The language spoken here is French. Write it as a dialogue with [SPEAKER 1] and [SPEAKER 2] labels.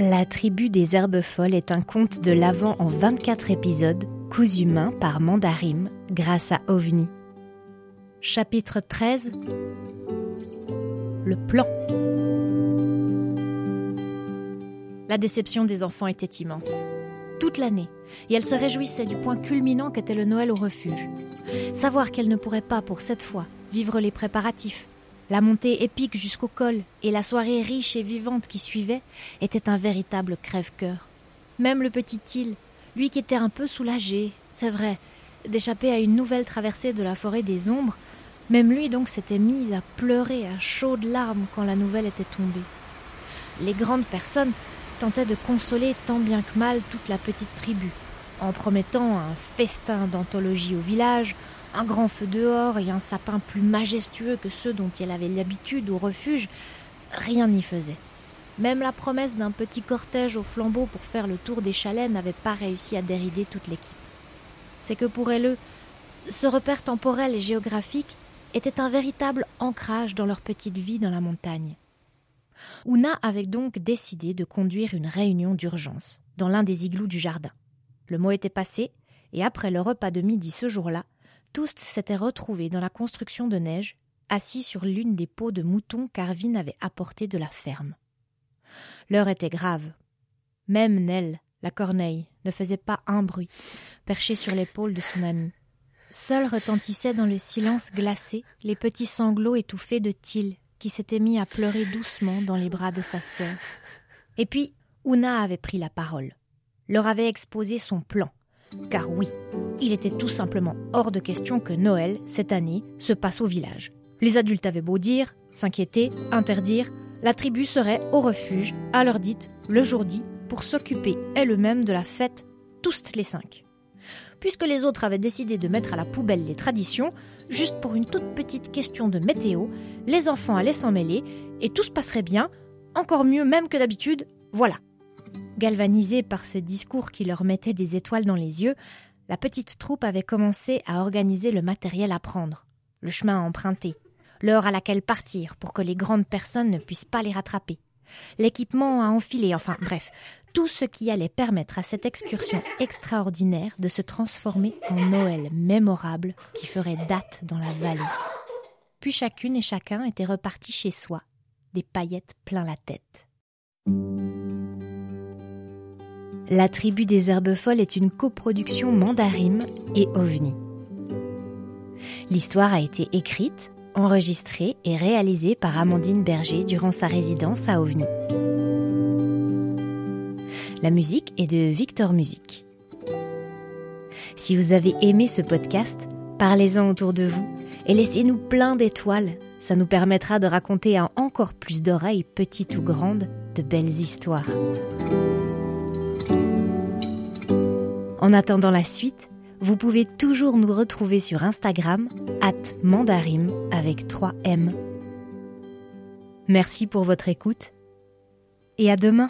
[SPEAKER 1] La tribu des herbes folles est un conte de l'Avent en 24 épisodes, cousu main par Mandarim grâce à OVNI. Chapitre 13 Le plan La déception des enfants était immense. Toute l'année, et elle se réjouissait du point culminant qu'était le Noël au refuge. Savoir qu'elle ne pourrait pas, pour cette fois, vivre les préparatifs, la montée épique jusqu'au col et la soirée riche et vivante qui suivait était un véritable crève-cœur. Même le petit île, lui qui était un peu soulagé, c'est vrai, d'échapper à une nouvelle traversée de la forêt des ombres, même lui donc s'était mis à pleurer à chaudes larmes quand la nouvelle était tombée. Les grandes personnes tentaient de consoler tant bien que mal toute la petite tribu, en promettant un festin d'anthologie au village, un grand feu dehors et un sapin plus majestueux que ceux dont il avait l'habitude au refuge, rien n'y faisait. Même la promesse d'un petit cortège au flambeau pour faire le tour des chalets n'avait pas réussi à dérider toute l'équipe. C'est que pour elle, ce repère temporel et géographique était un véritable ancrage dans leur petite vie dans la montagne. Ouna avait donc décidé de conduire une réunion d'urgence dans l'un des igloos du jardin. Le mot était passé, et après le repas de midi ce jour-là, tous s'étaient retrouvés dans la construction de neige, assis sur l'une des peaux de mouton qu'Arvin avait apportées de la ferme. L'heure était grave. Même Nell, la corneille, ne faisait pas un bruit, perchée sur l'épaule de son ami. Seuls retentissaient dans le silence glacé les petits sanglots étouffés de Till, qui s'était mis à pleurer doucement dans les bras de sa sœur. Et puis, Ouna avait pris la parole, leur avait exposé son plan, car oui, il était tout simplement hors de question que Noël, cette année, se passe au village. Les adultes avaient beau dire, s'inquiéter, interdire, la tribu serait au refuge, à l'heure dite, le jour dit, pour s'occuper elle-même de la fête, tous les cinq. Puisque les autres avaient décidé de mettre à la poubelle les traditions, juste pour une toute petite question de météo, les enfants allaient s'en mêler, et tout se passerait bien, encore mieux même que d'habitude, voilà. Galvanisée par ce discours qui leur mettait des étoiles dans les yeux, la petite troupe avait commencé à organiser le matériel à prendre, le chemin à emprunter, l'heure à laquelle partir pour que les grandes personnes ne puissent pas les rattraper, l'équipement à enfiler, enfin bref, tout ce qui allait permettre à cette excursion extraordinaire de se transformer en Noël mémorable qui ferait date dans la vallée. Puis chacune et chacun était reparti chez soi, des paillettes plein la tête. La tribu des herbes folles est une coproduction Mandarim et OVNI. L'histoire a été écrite, enregistrée et réalisée par Amandine Berger durant sa résidence à OVNI. La musique est de Victor Music. Si vous avez aimé ce podcast, parlez-en autour de vous et laissez-nous plein d'étoiles. Ça nous permettra de raconter à encore plus d'oreilles, petites ou grandes, de belles histoires. En attendant la suite, vous pouvez toujours nous retrouver sur Instagram, at mandarim avec 3 M. Merci pour votre écoute et à demain!